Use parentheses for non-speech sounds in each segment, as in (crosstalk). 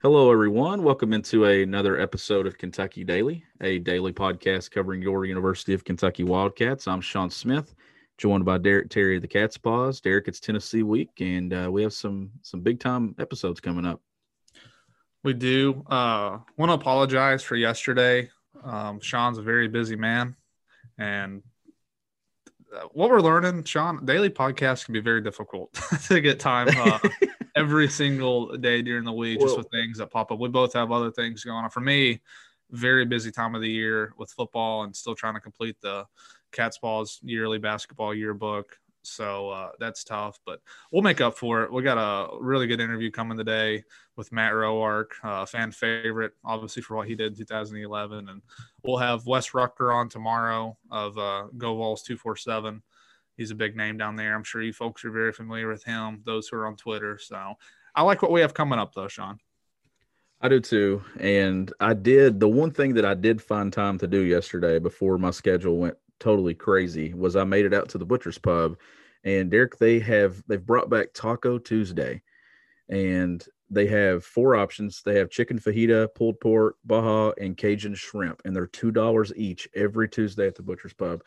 Hello, everyone. Welcome into another episode of Kentucky Daily, a daily podcast covering your University of Kentucky Wildcats. I'm Sean Smith, joined by Derek Terry of the Cats' Pause. Derek, it's Tennessee week, and uh, we have some some big time episodes coming up. We do. Uh, want to apologize for yesterday. Um, Sean's a very busy man, and uh, what we're learning, Sean, daily podcasts can be very difficult (laughs) to get time uh, (laughs) every single day during the week, just Well- with things that pop up. We both have other things going on. For me, very busy time of the year with football and still trying to complete the Cats' Pause yearly basketball yearbook. So uh, that's tough, but we'll make up for it. We got a really good interview coming today with Matt Roark, uh, fan favorite, obviously for what he did in 2011, and we'll have Wes Rucker on tomorrow of uh, Go Vols 247. He's a big name down there. I'm sure you folks are very familiar with him. Those who are on Twitter. So I like what we have coming up, though, Sean. I do too. And I did the one thing that I did find time to do yesterday before my schedule went totally crazy was I made it out to the butcher's pub and Derek they have they've brought back Taco Tuesday and they have four options. They have chicken fajita, pulled pork, baja, and Cajun shrimp, and they're two dollars each every Tuesday at the butcher's pub.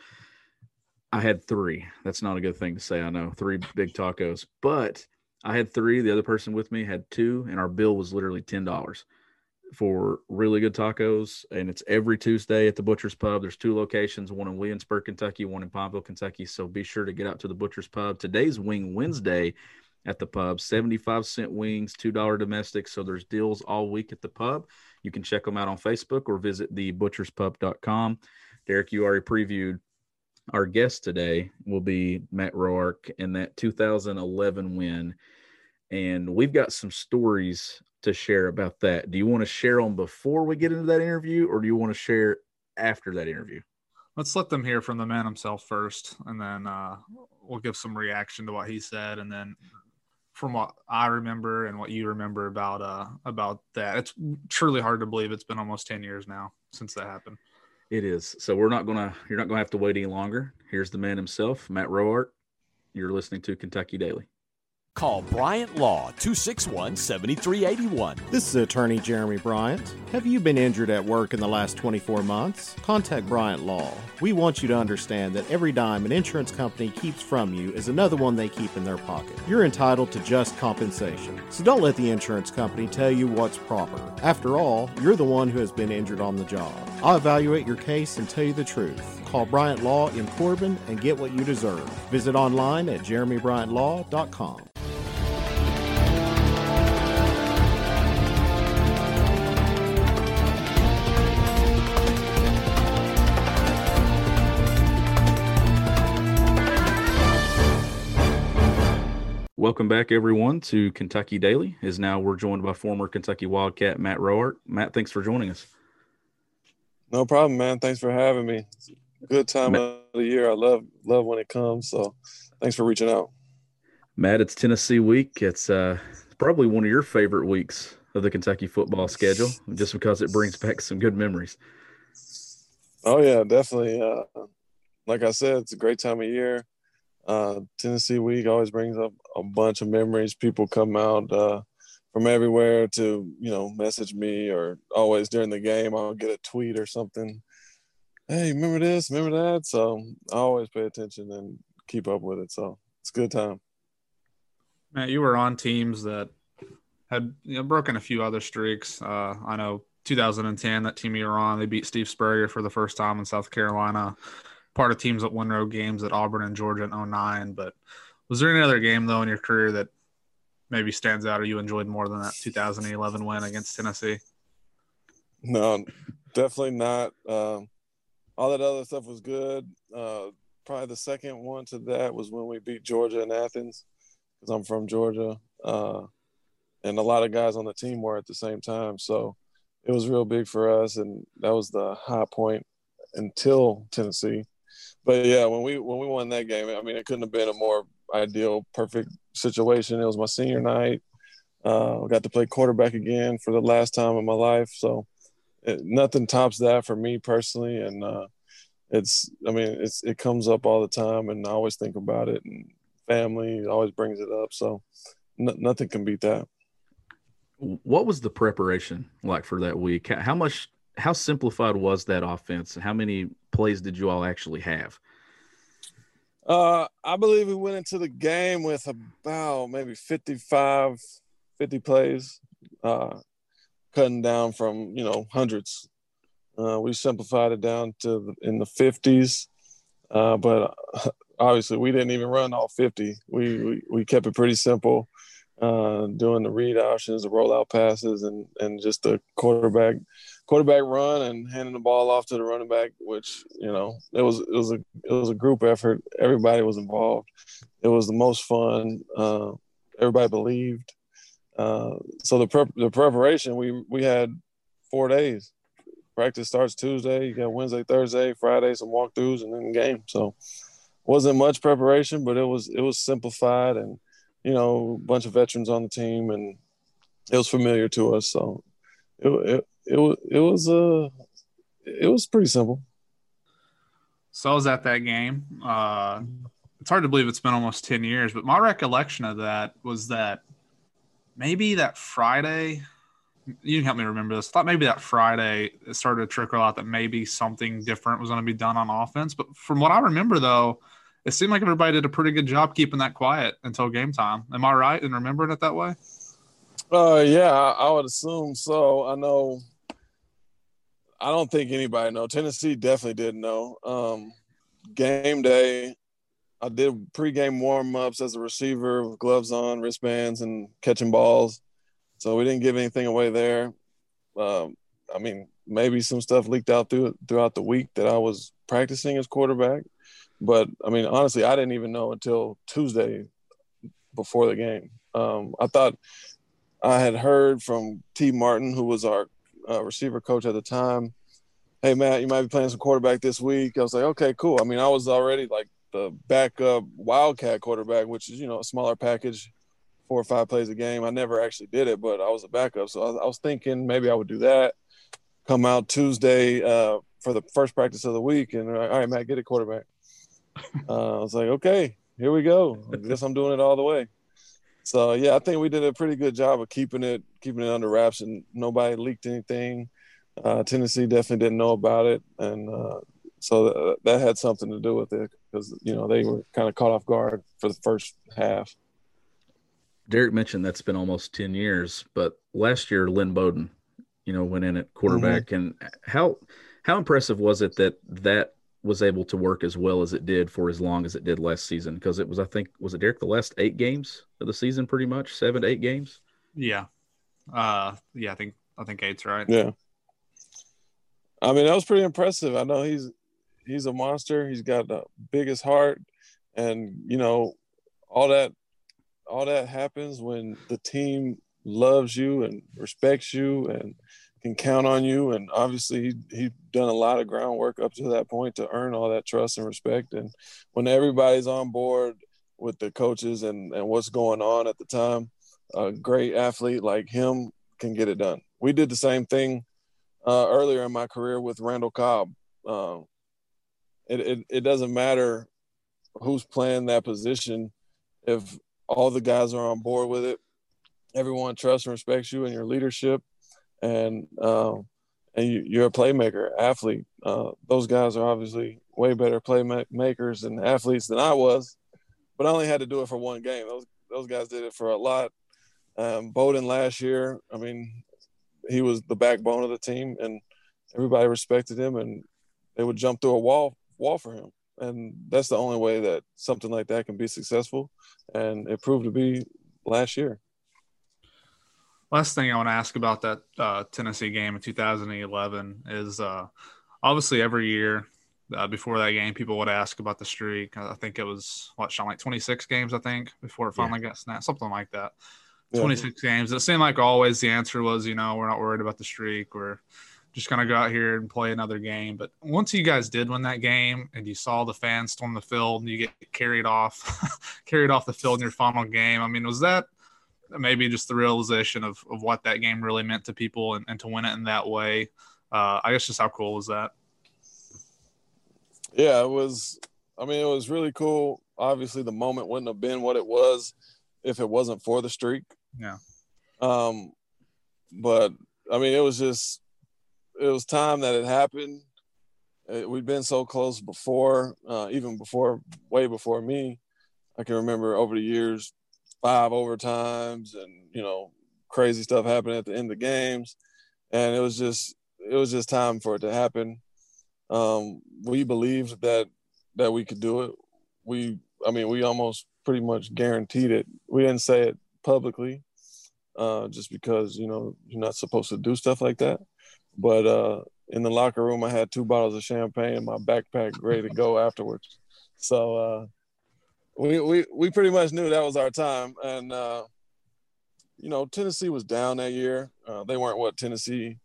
I had three. That's not a good thing to say. I know three big tacos, but I had three. The other person with me had two, and our bill was literally ten dollars for really good tacos. And it's every Tuesday at the Butcher's Pub. There's two locations: one in Williamsburg, Kentucky, one in Pineville, Kentucky. So be sure to get out to the Butcher's Pub. Today's Wing Wednesday at the pub. Seventy-five cent wings, two dollar domestic. So there's deals all week at the pub. You can check them out on Facebook or visit thebutcherspub.com. Derek, you already previewed our guest today will be Matt Roark and that 2011 win. And we've got some stories to share about that. Do you want to share them before we get into that interview, or do you want to share after that interview? Let's let them hear from the man himself first, and then uh, we'll give some reaction to what he said, and then from what I remember and what you remember about uh about that. It's truly hard to believe it's been almost 10 years now since that happened. It is. So we're not gonna you're not gonna have to wait any longer. Here's the man himself, Matt Roark. You're listening to Kentucky Daily. Call Bryant Law 261 7381. This is attorney Jeremy Bryant. Have you been injured at work in the last 24 months? Contact Bryant Law. We want you to understand that every dime an insurance company keeps from you is another one they keep in their pocket. You're entitled to just compensation. So don't let the insurance company tell you what's proper. After all, you're the one who has been injured on the job. I'll evaluate your case and tell you the truth. Call Bryant Law in Corbin and get what you deserve. Visit online at jeremybryantlaw.com. Welcome back, everyone, to Kentucky Daily. Is now we're joined by former Kentucky Wildcat Matt Roark. Matt, thanks for joining us. No problem, man. Thanks for having me. Good time Ma- of the year. I love love when it comes. So thanks for reaching out. Matt, it's Tennessee week. It's uh, probably one of your favorite weeks of the Kentucky football schedule, just because it brings back some good memories. Oh yeah, definitely. Uh, like I said, it's a great time of year. Uh, Tennessee week always brings up a bunch of memories. People come out uh, from everywhere to you know message me, or always during the game I'll get a tweet or something. Hey, remember this? Remember that? So I always pay attention and keep up with it. So it's a good time. Matt, you were on teams that had you know, broken a few other streaks. Uh, I know 2010, that team you were on, they beat Steve Spurrier for the first time in South Carolina. Part of teams that won road games at Auburn and Georgia in 09. But was there any other game, though, in your career that maybe stands out or you enjoyed more than that 2011 win against Tennessee? No, definitely not. Um, all that other stuff was good. Uh, probably the second one to that was when we beat Georgia in Athens, because I'm from Georgia, uh, and a lot of guys on the team were at the same time. So it was real big for us, and that was the high point until Tennessee. But yeah, when we when we won that game, I mean, it couldn't have been a more ideal, perfect situation. It was my senior night. Uh, I got to play quarterback again for the last time in my life, so it, nothing tops that for me personally. And uh, it's, I mean, it's it comes up all the time, and I always think about it. And family always brings it up, so n- nothing can beat that. What was the preparation like for that week? How much, how simplified was that offense? How many plays did you all actually have? Uh, I believe we went into the game with about maybe 55, 50 plays, uh, cutting down from, you know, hundreds. Uh, we simplified it down to the, in the 50s, uh, but obviously we didn't even run all 50. We, we, we kept it pretty simple, uh, doing the read options, the rollout passes, and, and just the quarterback – quarterback run and handing the ball off to the running back, which you know it was it was a it was a group effort. Everybody was involved. It was the most fun. Uh, everybody believed. Uh, so the prep, the preparation we we had four days. Practice starts Tuesday. You got Wednesday, Thursday, Friday, some walkthroughs, and then the game. So wasn't much preparation, but it was it was simplified and you know a bunch of veterans on the team and it was familiar to us. So it, it, it was it was uh it was pretty simple. So I was at that game. Uh, it's hard to believe it's been almost ten years, but my recollection of that was that maybe that Friday. You can help me remember this. I thought maybe that Friday it started to trickle out that maybe something different was going to be done on offense. But from what I remember, though, it seemed like everybody did a pretty good job keeping that quiet until game time. Am I right in remembering it that way? Uh, yeah, I would assume so. I know I don't think anybody know. Tennessee definitely didn't know. Um, game day, I did pregame warm ups as a receiver with gloves on, wristbands, and catching balls. So we didn't give anything away there. Um, I mean, maybe some stuff leaked out through, throughout the week that I was practicing as quarterback. But I mean, honestly, I didn't even know until Tuesday before the game. Um, I thought I had heard from Tee Martin, who was our uh, receiver coach at the time, hey Matt, you might be playing some quarterback this week. I was like, okay, cool. I mean, I was already like the backup Wildcat quarterback, which is you know a smaller package, four or five plays a game. I never actually did it, but I was a backup, so I was, I was thinking maybe I would do that. Come out Tuesday uh, for the first practice of the week, and all right, Matt, get a quarterback. Uh, I was like, okay, here we go. I guess I'm doing it all the way. So yeah, I think we did a pretty good job of keeping it keeping it under wraps, and nobody leaked anything. Uh, Tennessee definitely didn't know about it, and uh, so th- that had something to do with it because you know they were kind of caught off guard for the first half. Derek mentioned that's been almost ten years, but last year Lynn Bowden, you know, went in at quarterback, mm-hmm. and how how impressive was it that that was able to work as well as it did for as long as it did last season because it was I think was it Derek the last eight games of the season pretty much seven to eight games. Yeah, uh, yeah, I think I think eight's right. Yeah, I mean that was pretty impressive. I know he's he's a monster. He's got the biggest heart, and you know all that all that happens when the team loves you and respects you and can count on you. And obviously, he he done a lot of groundwork up to that point to earn all that trust and respect. And when everybody's on board with the coaches and and what's going on at the time, a great athlete like him can get it done. We did the same thing uh, earlier in my career with Randall Cobb. Uh, it, it it doesn't matter who's playing that position if all the guys are on board with it. Everyone trusts and respects you and your leadership and um, and you, are a playmaker, athlete. Uh, those guys are obviously way better playmakers and athletes than I was, but I only had to do it for one game. Those those guys did it for a lot. Um, Bowden last year, I mean, he was the backbone of the team, and everybody respected him, and they would jump through a wall wall for him. And that's the only way that something like that can be successful, and it proved to be last year. Last thing I want to ask about that uh, Tennessee game in 2011 is uh, obviously every year uh, before that game, people would ask about the streak. I think it was what Sean, like 26 games, I think, before it finally yeah. got snapped, something like that. 26 yeah. games. It seemed like always the answer was, you know, we're not worried about the streak. We're just gonna go out here and play another game. But once you guys did win that game and you saw the fans storm the field and you get carried off, (laughs) carried off the field in your final game, I mean, was that maybe just the realization of, of what that game really meant to people and, and to win it in that way. Uh, I guess just how cool was that? Yeah, it was. I mean, it was really cool. Obviously, the moment wouldn't have been what it was if it wasn't for the streak. Yeah. Um, but I mean, it was just it was time that it happened. It, we'd been so close before, uh, even before, way before me. I can remember over the years five overtimes and you know crazy stuff happening at the end of games, and it was just it was just time for it to happen. Um, we believed that that we could do it. We, I mean, we almost pretty much guaranteed it. We didn't say it publicly, uh, just because you know you're not supposed to do stuff like that. But uh, in the locker room, I had two bottles of champagne in my backpack, ready to go afterwards. So uh, we we we pretty much knew that was our time, and uh, you know Tennessee was down that year. Uh, they weren't what Tennessee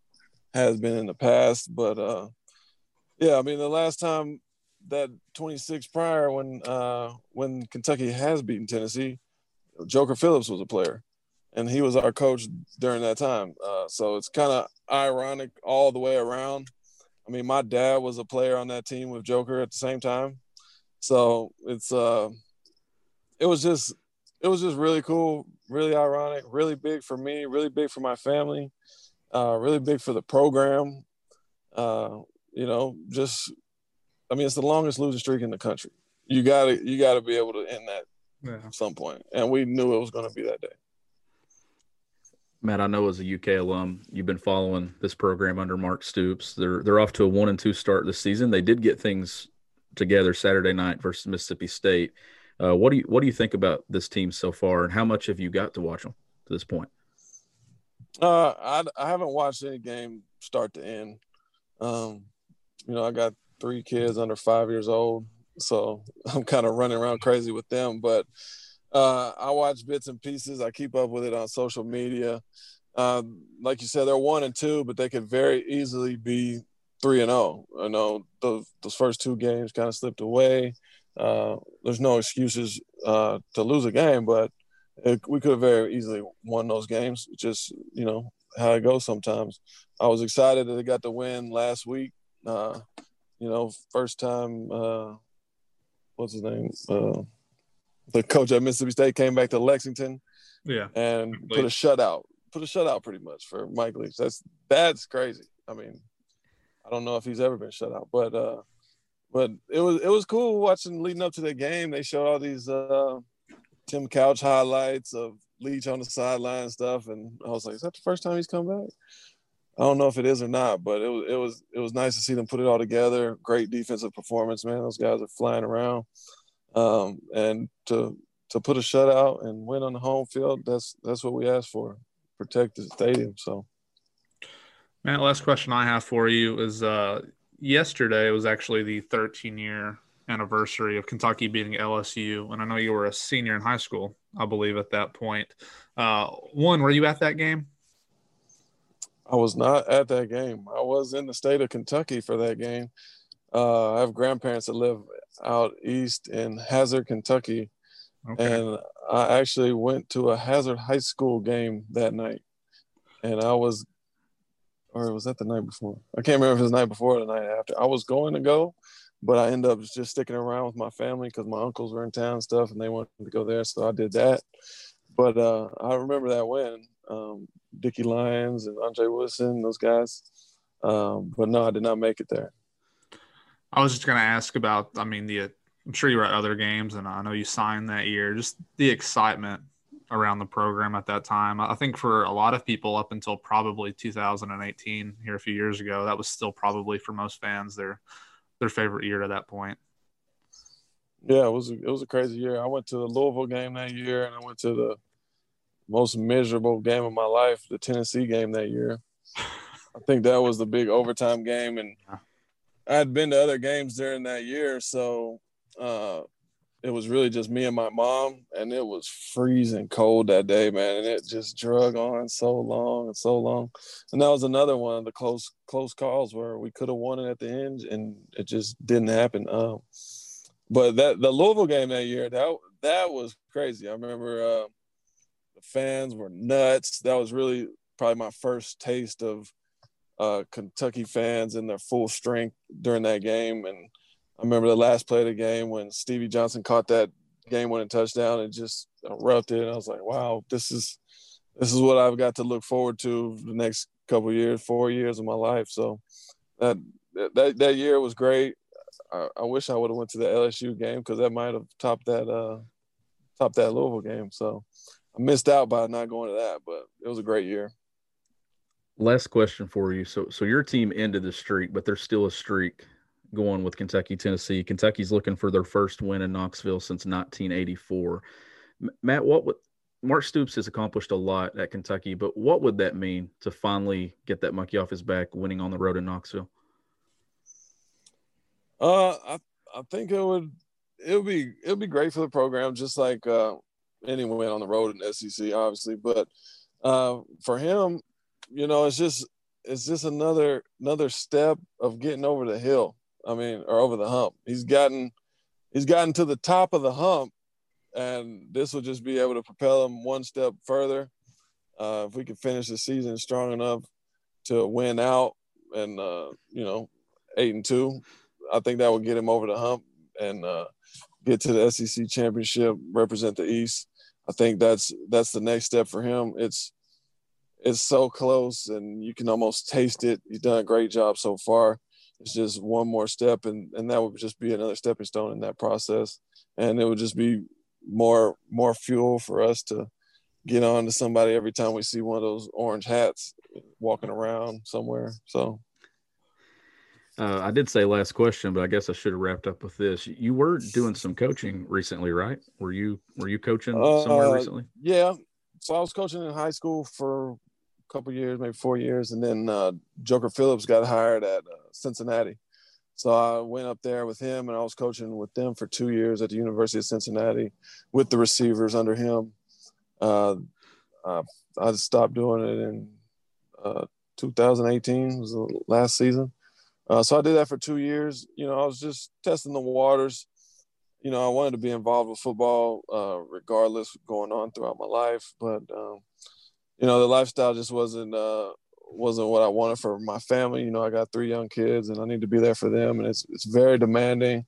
has been in the past, but uh, yeah, I mean the last time that 26 prior when uh, when Kentucky has beaten Tennessee, Joker Phillips was a player, and he was our coach during that time. Uh, so it's kind of ironic all the way around. I mean, my dad was a player on that team with Joker at the same time, so it's uh it was just it was just really cool, really ironic, really big for me, really big for my family, uh, really big for the program. Uh, you know, just I mean, it's the longest losing streak in the country. You gotta you gotta be able to end that yeah. at some point, and we knew it was going to be that day. Matt, I know as a UK alum, you've been following this program under Mark Stoops. They're they're off to a one and two start this season. They did get things together Saturday night versus Mississippi State. Uh, what do you what do you think about this team so far, and how much have you got to watch them to this point? Uh, I, I haven't watched any game start to end. Um, you know, I got three kids under five years old, so (laughs) I'm kind of running around crazy with them. But uh, I watch bits and pieces. I keep up with it on social media. Uh, like you said, they're one and two, but they could very easily be three and zero. Oh. I know those, those first two games kind of slipped away. Uh, there's no excuses uh, to lose a game, but it, we could have very easily won those games. Just you know how it goes sometimes. I was excited that they got the win last week. Uh, you know, first time. Uh, what's his name? Uh, the coach at Mississippi State came back to Lexington. Yeah, and put a shutout. Put a shutout pretty much for Mike Leach. That's that's crazy. I mean, I don't know if he's ever been shut out, but uh, but it was it was cool watching leading up to the game. They showed all these uh, Tim Couch highlights of Leach on the sideline stuff, and I was like, "Is that the first time he's come back?" I don't know if it is or not, but it was it was it was nice to see them put it all together. Great defensive performance, man. Those guys are flying around, um, and to to put a shutout and win on the home field, that's that's what we asked for. Protect the stadium. So, man, last question I have for you is uh, yesterday was actually the 13 year anniversary of Kentucky beating LSU, and I know you were a senior in high school, I believe, at that point. Uh, one, were you at that game? I was not at that game. I was in the state of Kentucky for that game. Uh, I have grandparents that live out east in Hazard, Kentucky, okay. and I actually went to a Hazard High School game that night, and I was or was that the night before? I can't remember if it was the night before or the night after. I was going to go, but I ended up just sticking around with my family because my uncles were in town and stuff, and they wanted to go there, so I did that. But uh, I remember that win, um, Dicky Lyons and Andre Woodson, those guys. Um, but no, I did not make it there. I was just going to ask about. I mean, the I'm sure you were at other games, and I know you signed that year. Just the excitement around the program at that time. I think for a lot of people up until probably 2018 here a few years ago, that was still probably for most fans their their favorite year to that point. Yeah, it was a, it was a crazy year. I went to the Louisville game that year, and I went to the most miserable game of my life, the Tennessee game that year. I think that was the big overtime game, and I had been to other games during that year, so uh, it was really just me and my mom, and it was freezing cold that day, man, and it just drug on so long and so long, and that was another one of the close close calls where we could have won it at the end, and it just didn't happen. Um, but that the Louisville game that year, that that was crazy. I remember uh, the fans were nuts. That was really probably my first taste of uh, Kentucky fans in their full strength during that game. And I remember the last play of the game when Stevie Johnson caught that game-winning touchdown and just erupted. And I was like, "Wow, this is this is what I've got to look forward to the next couple years, four years of my life." So that that that year was great. I, I wish I would have went to the LSU game because that might have topped that uh topped that Louisville game. So I missed out by not going to that, but it was a great year. Last question for you. So, so your team ended the streak, but there's still a streak going with Kentucky, Tennessee. Kentucky's looking for their first win in Knoxville since 1984. Matt, what would Mark Stoops has accomplished a lot at Kentucky, but what would that mean to finally get that monkey off his back, winning on the road in Knoxville? Uh, I I think it would it would be it would be great for the program, just like uh, any win on the road in SEC, obviously. But uh, for him, you know, it's just it's just another another step of getting over the hill. I mean, or over the hump. He's gotten he's gotten to the top of the hump, and this will just be able to propel him one step further. Uh, if we can finish the season strong enough to win out, and uh, you know, eight and two, I think that would get him over the hump and uh, get to the SEC championship, represent the East. I think that's that's the next step for him. It's it's so close, and you can almost taste it. He's done a great job so far. It's just one more step, and and that would just be another stepping stone in that process, and it would just be more more fuel for us to get on to somebody every time we see one of those orange hats walking around somewhere. So uh, I did say last question, but I guess I should have wrapped up with this. You were doing some coaching recently, right? Were you were you coaching somewhere uh, recently? Yeah. So I was coaching in high school for couple years, maybe four years, and then uh, Joker Phillips got hired at uh, Cincinnati. So I went up there with him, and I was coaching with them for two years at the University of Cincinnati with the receivers under him. Uh, I stopped doing it in uh, 2018 was the last season uh, so I did that for two years. You know, I was just testing the waters. You know, I wanted to be involved with football, uh, regardless going on throughout my life. But um, you know, the lifestyle just wasn't uh, wasn't what I wanted for my family. You know, I got three young kids, and I need to be there for them, and it's it's very demanding.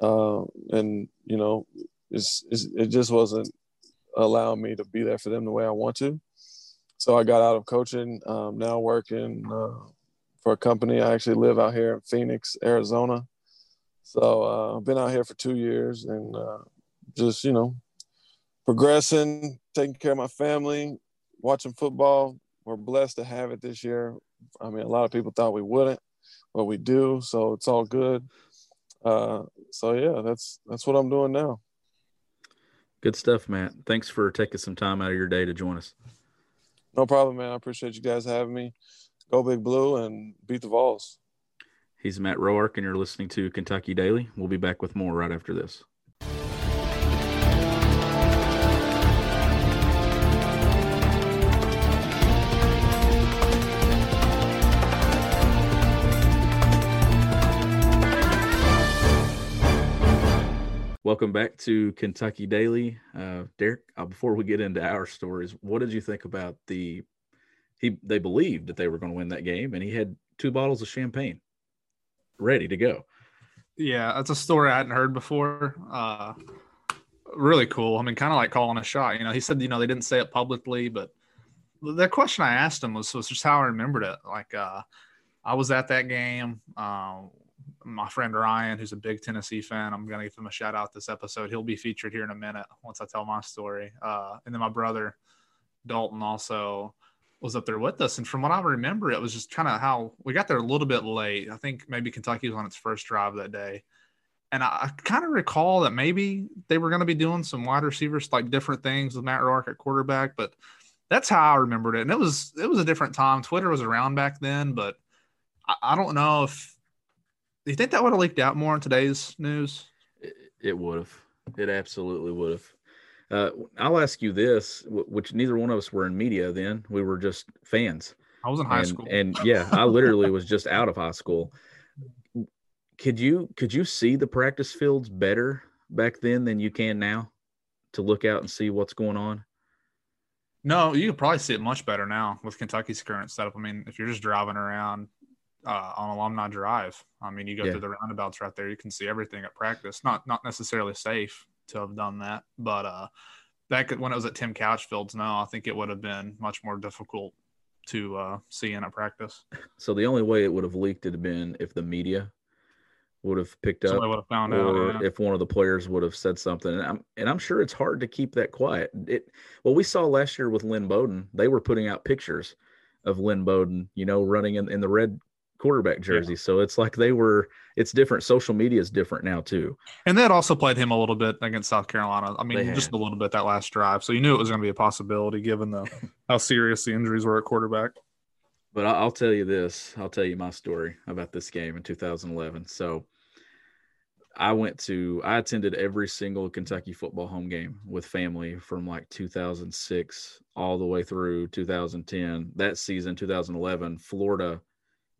Uh, and you know, it's, it's it just wasn't allowing me to be there for them the way I want to. So I got out of coaching. Um, now working uh, for a company. I actually live out here in Phoenix, Arizona. So uh, I've been out here for two years and uh, just, you know, progressing, taking care of my family, watching football. We're blessed to have it this year. I mean, a lot of people thought we wouldn't, but we do. So it's all good. Uh, so yeah, that's that's what I'm doing now. Good stuff, Matt. Thanks for taking some time out of your day to join us. No problem, man. I appreciate you guys having me go big blue and beat the Vols. He's Matt Roark, and you're listening to Kentucky Daily. We'll be back with more right after this. Welcome back to Kentucky Daily. Uh, Derek, uh, before we get into our stories, what did you think about the he they believed that they were going to win that game, and he had two bottles of champagne ready to go. Yeah, that's a story I hadn't heard before. Uh, really cool. I mean, kind of like calling a shot. You know, he said you know they didn't say it publicly, but the question I asked him was was just how I remembered it. Like, uh, I was at that game. Um, my friend Ryan, who's a big Tennessee fan, I'm gonna give him a shout out this episode. He'll be featured here in a minute once I tell my story. Uh, and then my brother Dalton also was up there with us. And from what I remember, it was just kind of how we got there a little bit late. I think maybe Kentucky was on its first drive that day. And I, I kind of recall that maybe they were going to be doing some wide receivers, like different things with Matt Roark at quarterback. But that's how I remembered it. And it was it was a different time. Twitter was around back then, but I, I don't know if do you think that would have leaked out more in today's news? It, it would have. It absolutely would have. Uh, I'll ask you this, which neither one of us were in media then. We were just fans. I was in high and, school. And yeah, I literally was just out of high school. Could you could you see the practice fields better back then than you can now to look out and see what's going on? No, you could probably see it much better now with Kentucky's current setup. I mean, if you're just driving around uh, on Alumni Drive, I mean, you go Yeah. through the roundabouts right there, you can see everything at practice. Not not necessarily safe to have done that, but uh, back when it was at Tim Couchfield's, no, I think it would have been much more difficult to uh, see in a practice. So the only way it would have leaked it had been if the media would have picked So up would have found out. or yeah. if one of the players would have said something. And I'm and I'm sure it's hard to keep that quiet. It well, we saw last year with Lynn Bowden, they were putting out pictures of Lynn Bowden, you know, running in, in the red quarterback jersey. So it's like they were it's different. Social media is different now too. And that also played him a little bit against South Carolina. I They mean, had. just a little bit that last drive. So you knew it was going to be a possibility given the (laughs) how serious the injuries were at quarterback. But I'll tell you this. I'll tell you my story about this game in 2011. So I went to, I attended every single Kentucky football home game with family from like 2006 all the way through 2010. That season, 2011, Florida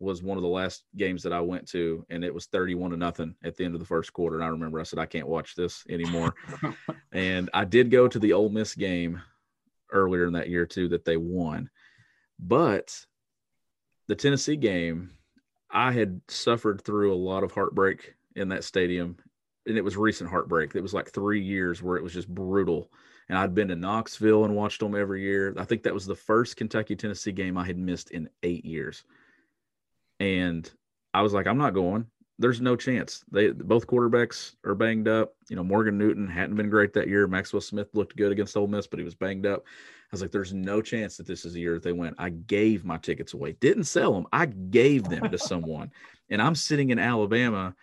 was one of the last games that I went to, and it was 31 to nothing at the end of the first quarter. And I remember I said, I can't watch this anymore. (laughs) and I did go to the Ole Miss game earlier in that year too that they won. But the Tennessee game, I had suffered through a lot of heartbreak in that stadium. And it was recent heartbreak. It was like three years where it was just brutal. And I'd been to Knoxville and watched them every year. I think that was the first Kentucky Tennessee game I had missed in eight years. And I was like, I'm not going. There's no chance. They both quarterbacks are banged up. You know, Morgan Newton hadn't been great that year. Maxwell Smith looked good against Ole Miss, but he was banged up. I was like, there's no chance that this is the year that they win. I gave my tickets away. Didn't sell them. I gave them to (laughs) someone. And I'm sitting in Alabama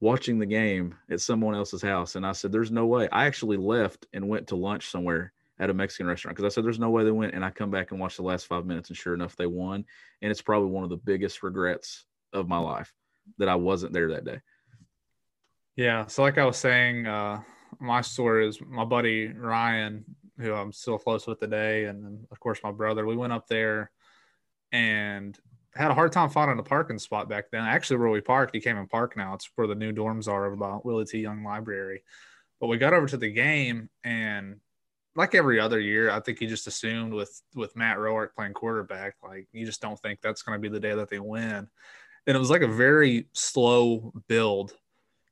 watching the game at someone else's house. And I said, there's no way. I actually left and went to lunch somewhere at a Mexican restaurant because I said, there's no way they went. And I come back and watch the last five minutes. And sure enough, they won. And it's probably one of the biggest regrets of my life that I wasn't there that day. Yeah. So, like I was saying, uh, my story is my buddy Ryan, who I'm still close with today, and of course my brother. We went up there and had a hard time finding a parking spot back then. Actually, where we parked, you came and park now. It's where the new dorms are over by Willie T. Young Library. But we got over to the game, and like every other year, I think he just assumed with with Matt Roark playing quarterback, like you just don't think that's going to be the day that they win. And it was like a very slow build.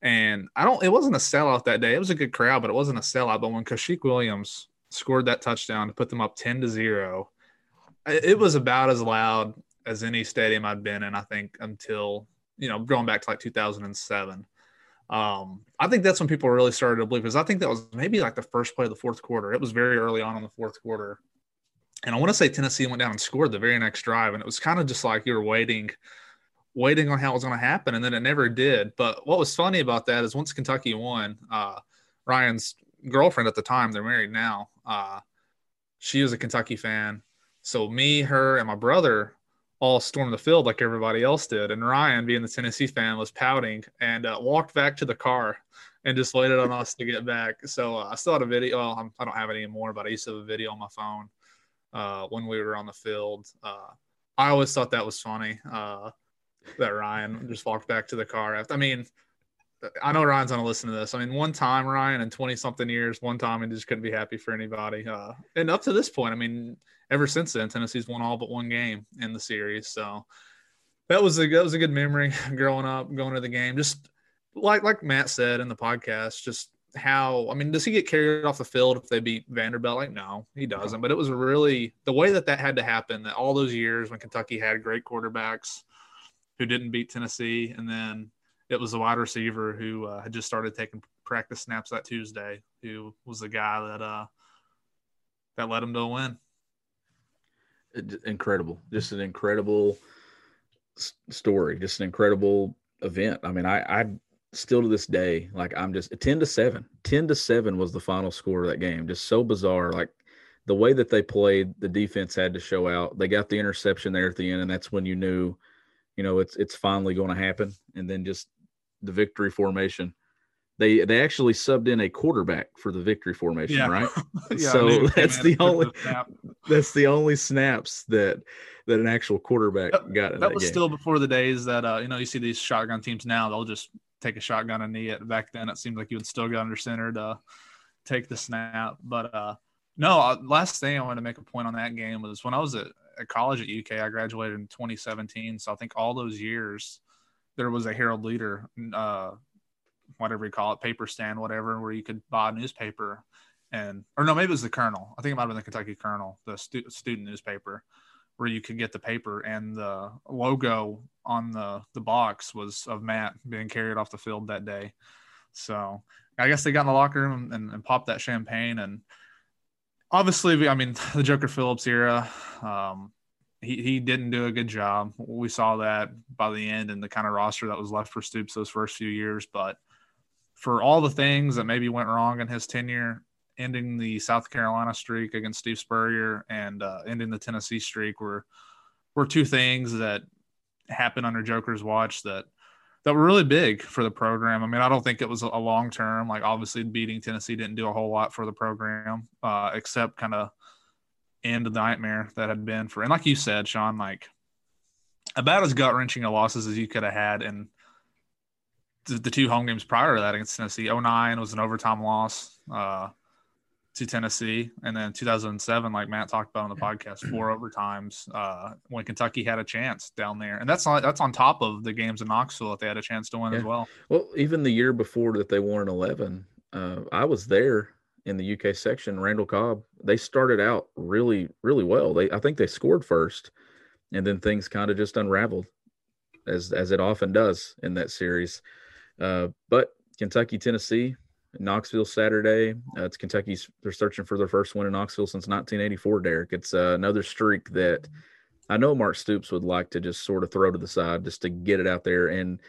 And I don't, it wasn't a sellout that day. It was a good crowd, but it wasn't a sellout. But when CoShik Williams scored that touchdown to put them up 10 to 0, it it was about as loud as any stadium I'd been in, I think, until, you know, going back to like 2007. Um, I think that's when people really started to believe because I think that was maybe like the first play of the fourth quarter. It was very early on in the fourth quarter. And I want to say Tennessee went down and scored the very next drive. And it was kind of just like you were waiting, waiting on how it was going to happen. And then it never did. But what was funny about that is once Kentucky won, uh, Ryan's girlfriend at the time, they're married now, uh, she was a Kentucky fan. So me, her, and my brother all stormed the field like everybody else did. And Ryan, being the Tennessee fan, was pouting and uh, walked back to the car and just waited on us to get back. So uh, I still had a video. Well, I'm, I don't have it anymore, but I used to have a video on my phone uh, when we were on the field. Uh, I always thought that was funny uh, that Ryan just walked back to the car. After, I mean, I know Ryan's gonna listen to this. I mean, one time Ryan in 20 something years, one time and just couldn't be happy for anybody. Uh, and up to this point, I mean, ever since then, Tennessee's won all but one game in the series. So that was a that was a good memory (laughs) growing up, going to the game. Just like like Matt said in the podcast, just how I mean, does he get carried off the field if they beat Vanderbilt? Like, no, he doesn't. But it was really the way that that had to happen. That all those years when Kentucky had great quarterbacks who didn't beat Tennessee, and then it was the wide receiver who uh, had just started taking practice snaps that Tuesday, who was the guy that uh, that led him to a win. Incredible just an incredible story just an incredible event i mean i i still to this day like i'm just 10 to 7 10 to 7 was the final score of that game just so bizarre like the way that they played, the defense had to show out. They got the interception there at the end, and that's when you knew, you know, it's it's finally going to happen. And then just the victory formation. They they actually subbed in a quarterback for the victory formation, Yeah. right? (laughs) Yeah, so knew it (laughs) came that's the only the that's the only snaps that that an actual quarterback That- got in that that, was game. still before the days that uh, you know you see these shotgun teams now they'll just take a shotgun and knee it. Back then it seemed like you would still get under center to take the snap. But uh, no, uh, last thing I wanted to make a point on that game was when I was at, at college at UK. I graduated in 2017, so I think all those years there was a Herald Leader, uh, whatever you call it, paper stand, whatever, where you could buy a newspaper. And or no, maybe it was the Kernel. I think it might have been the Kentucky Kernel, the stu- student newspaper where you could get the paper and the logo on the the box was of Matt being carried off the field that day. So I guess they got in the locker room and, and popped that champagne and obviously I mean (laughs) the Joker Phillips era um he, he didn't do a good job. We saw that by the end and the kind of roster that was left for Stoops those first few years. But for all the things that maybe went wrong in his tenure, ending the South Carolina streak against Steve Spurrier and uh, ending the Tennessee streak were were two things that happened under Joker's watch that that were really big for the program. I mean, I don't think it was a long term. Like obviously, beating Tennessee didn't do a whole lot for the program, uh, except kind of end the nightmare that had been for. And like you said, Sean, like about as gut wrenching a losses as you could have had in the, the two home games prior to that against Tennessee. 09 was an overtime loss. Uh, to Tennessee, and then 2007, like Matt talked about on the podcast, four (clears throat) overtimes uh, when Kentucky had a chance down there, and that's on that's on top of the games in Knoxville that they had a chance to win as well. Well, even the year before that they won in 11, uh, I was there in the UK section. Randall Cobb, they started out really, really well. They, I think they scored first, and then things kind of just unraveled, as as it often does in that series. Uh, but Kentucky, Tennessee, Knoxville Saturday. Uh, it's Kentucky's. They're searching for their first win in Knoxville since 1984. Derek, it's uh, another streak that I know Mark Stoops would like to just sort of throw to the side just to get it out there and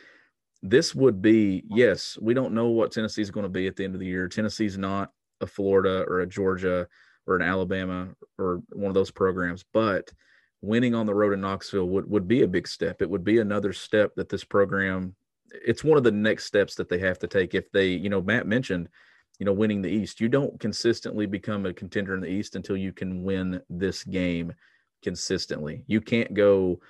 this would be yes we don't know what tennessee's going to be at the end of the year tennessee's not a florida or a georgia or an alabama or one of those programs but winning on the road in knoxville would, would be a big step it would be another step that this program it's one of the next steps that they have to take if they you know matt mentioned you know winning the east. You don't consistently become a contender in the east until you can win this game consistently. You can't go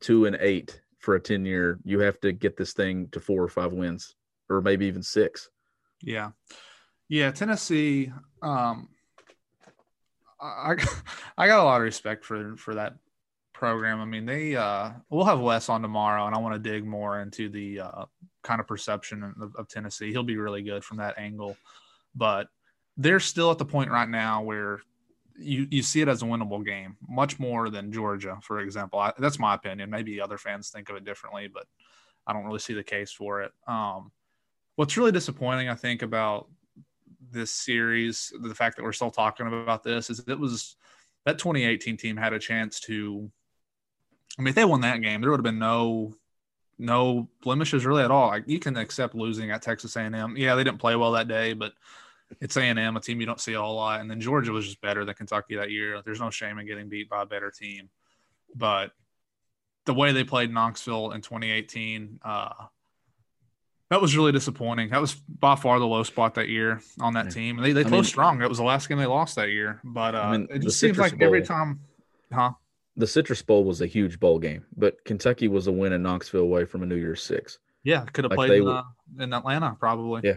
two and eight for a 10 year you have to get this thing to four or five wins or maybe even six. Yeah, yeah. Tennessee, um, I I (laughs) got a lot of respect for for that program. I mean, they uh, we'll have Wes on tomorrow, and I want to dig more into the uh, kind of perception of, of Tennessee. He'll be really good from that angle, but they're still at the point right now where you you see it as a winnable game, much more than Georgia, for example. I, that's my opinion. Maybe other fans think of it differently, but I don't really see the case for it. Um, what's really disappointing, I think, about this series, the fact that we're still talking about this, is it was that 2018 team had a chance to. I mean, if they won that game, there would have been no no blemishes really at all. Like you can accept losing at Texas A&M. Yeah, they didn't play well that day, but it's A&M, a team you don't see a whole lot. And then Georgia was just better than Kentucky that year. There's no shame in getting beat by a better team, but the way they played Knoxville in 2018, uh, that was really disappointing. That was by far the low spot that year on that Yeah. team. They they I closed mean- strong. It was the last game they lost that year, but uh, I mean, it just seems like every time, huh? The citrus bowl was a huge bowl game but kentucky was a win in knoxville away from a new year's six Yeah, could have Like played in, uh, in Atlanta probably. Yeah.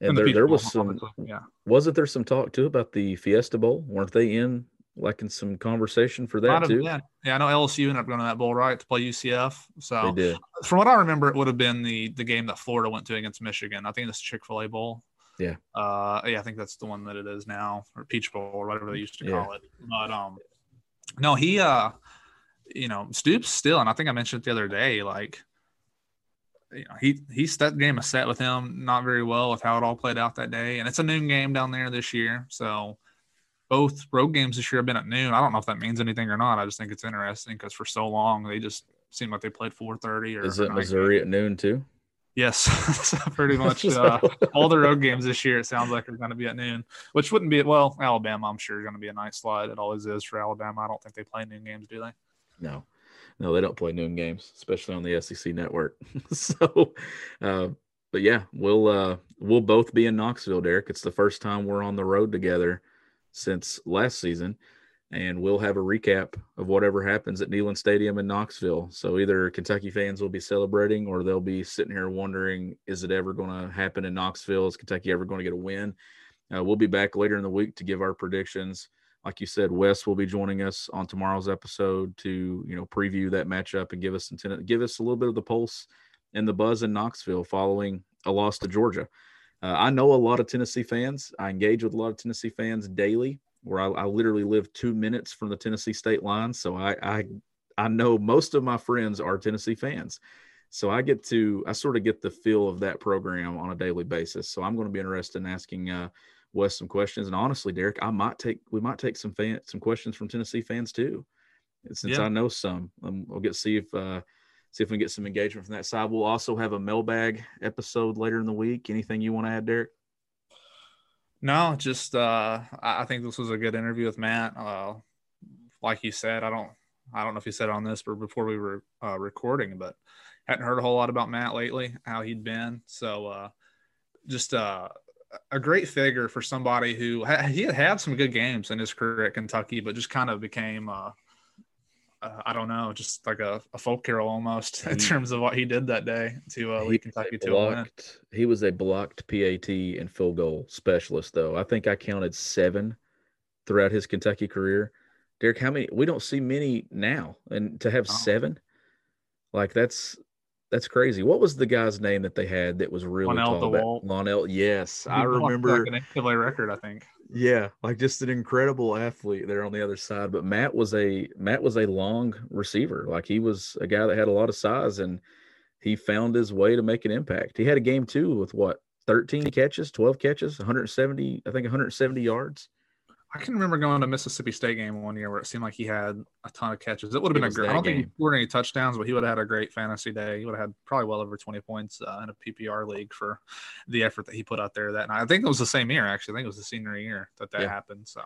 and And the there, there Bowl, was some obviously, yeah. wasn't there some talk too about the fiesta bowl weren't they in like in some conversation for that too been. Yeah, I know LSU ended up going to that bowl right to play UCF. So they did from what I remember, it would have been the the game that Florida went to against Michigan. I think it's Chick Fil A Bowl. Yeah. Uh, yeah, I think that's the one that it is now, or Peach Bowl, or whatever they used to Yeah. call it. But um, no, he uh, you know, Stoops still, and I think I mentioned it the other day, like. You know, he he that game is set with him not very well with how it all played out that day, and it's a noon game down there this year. So both road games this year have been at noon. I don't know if that means anything or not. I just think it's interesting because for so long they just seemed like they played 4:30 or is it missouri at noon too. Yes, (laughs) so pretty (laughs) much uh, all the road games this year. It sounds like are going to be at noon, which wouldn't be well. Alabama, I'm sure, is going to be a night slot. It always is for Alabama. I don't think they play noon games, do they? No, no, they don't play noon games, especially on the SEC network. (laughs) so, uh, but yeah, we'll uh, we'll both be in Knoxville, Derek. It's the first time we're on the road together since last season and we'll have a recap of whatever happens at Neyland Stadium in Knoxville. So either Kentucky fans will be celebrating or they'll be sitting here wondering, is it ever going to happen in Knoxville? Is Kentucky ever going to get a win? Uh, we'll be back later in the week to give our predictions. Like you said, Wes will be joining us on tomorrow's episode to you know preview that matchup and give us some give us a little bit of the pulse and the buzz in Knoxville following a loss to Georgia. Uh, I know a lot of Tennessee fans. I engage with a lot of Tennessee fans daily where I, I, literally live two minutes from the Tennessee state line. So I, I, I know most of my friends are Tennessee fans. So I get to, I sort of get the feel of that program on a daily basis. So I'm going to be interested in asking uh, Wes some questions. And honestly, Derek, I might take, we might take some fan, some questions from Tennessee fans too, since yeah. I know some. Um, we'll get see if, uh, see if we can get some engagement from that side. We'll also have a mailbag episode later in the week. Anything you want to add, Derek? No, just uh, I think this was a good interview with Matt. Uh, like you said, I don't I don't know if you said on this, but before we were uh, recording, but hadn't heard a whole lot about Matt lately, how he'd been. So uh, just uh, a great figure for somebody who ha- he had had some good games in his career at Kentucky, but just kind of became uh, I don't know, just like a, a folk hero almost (laughs) he, in terms of what he did that day to uh, lead Kentucky to a win. He was a blocked PAT and field goal specialist, though. I think I counted seven throughout his Kentucky career. Derek, how many? We don't see many now, and to have oh. seven, like that's that's crazy. What was the guy's name that they had that was really Lonnell tall? DeWalt. Lonnell, yes, he I remember. Like an NCAA record, I think. Yeah, like just an incredible athlete there on the other side. But Matt was a Matt was a long receiver. Like he was a guy that had a lot of size, and he found his way to make an impact. He had a game too with what 13 catches, 12 catches, 170, I think 170 yards. I can remember going to Mississippi State game one year where it seemed like he had a ton of catches. It would have been a great. I don't game. think he scored any touchdowns, but he would have had a great fantasy day. He would have had probably well over 20 points uh, in a PPR league for the effort that he put out there that night. I think it was the same year actually. I think it was the senior year that that yeah. happened. So,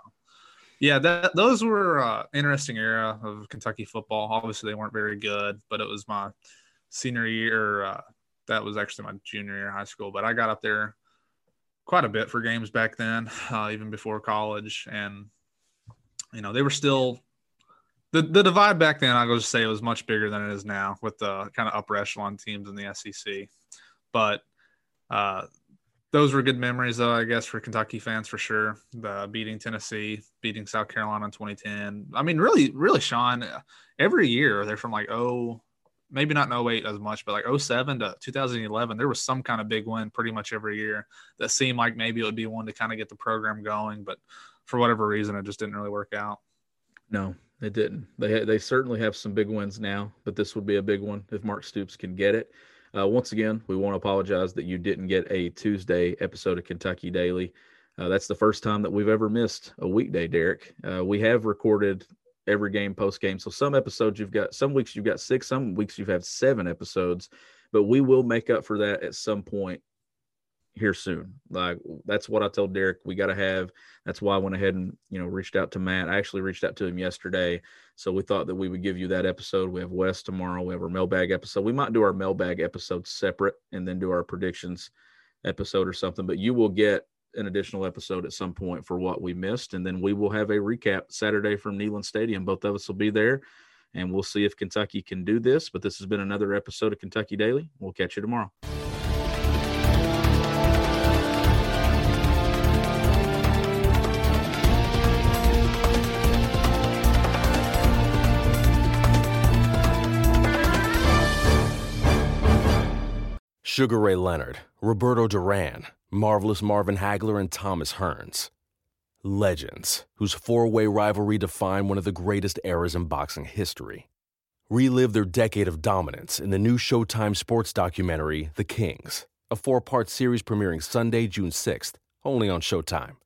yeah, that those were uh, interesting era of Kentucky football. Obviously, they weren't very good, but it was my senior year. Uh, that was actually my junior year in high school. But I got up there quite a bit for games back then, (sighs) uh, even before college. And, you know, they were still the, the divide back then, I will just say it was much bigger than it is now with the kind of upper echelon teams in the SEC. But uh, those were good memories, though, I guess, for Kentucky fans for sure. The beating Tennessee, beating South Carolina in 2010. I mean, really, really, Sean, every year they're from like, oh, maybe not in 08 as much, but like 07 to 2011, there was some kind of big win pretty much every year that seemed like maybe it would be one to kind of get the program going. But for whatever reason, it just didn't really work out. No, it didn't. They they certainly have some big wins now, but this would be a big one if Mark Stoops can get it. Uh, once again, we want to apologize that you didn't get a Tuesday episode of Kentucky Daily. Uh, that's the first time that we've ever missed a weekday, Derek. Uh, we have recorded every game post game. So some episodes you've got some weeks you've got six, some weeks you've had seven episodes, but we will make up for that at some point here soon. Like that's what I told Derek we got to have. That's why I went ahead and you know reached out to Matt. I actually reached out to him yesterday, so we thought that we would give you that episode. We have Wes tomorrow. We have our mailbag episode. We might do our mailbag episode separate and then do our predictions episode or something. But you will get an additional episode at some point for what we missed. And then we will have a recap Saturday from Neyland Stadium. Both of us will be there and we'll see if Kentucky can do this. But this has been another episode of Kentucky Daily. We'll catch you tomorrow. Sugar Ray Leonard, Roberto Duran, Marvelous Marvin Hagler, and Thomas Hearns. Legends, whose four way rivalry defined one of the greatest eras in boxing history. Relive their decade of dominance in the new Showtime sports documentary, The Kings, a four part series premiering Sunday, June 6th, only on Showtime.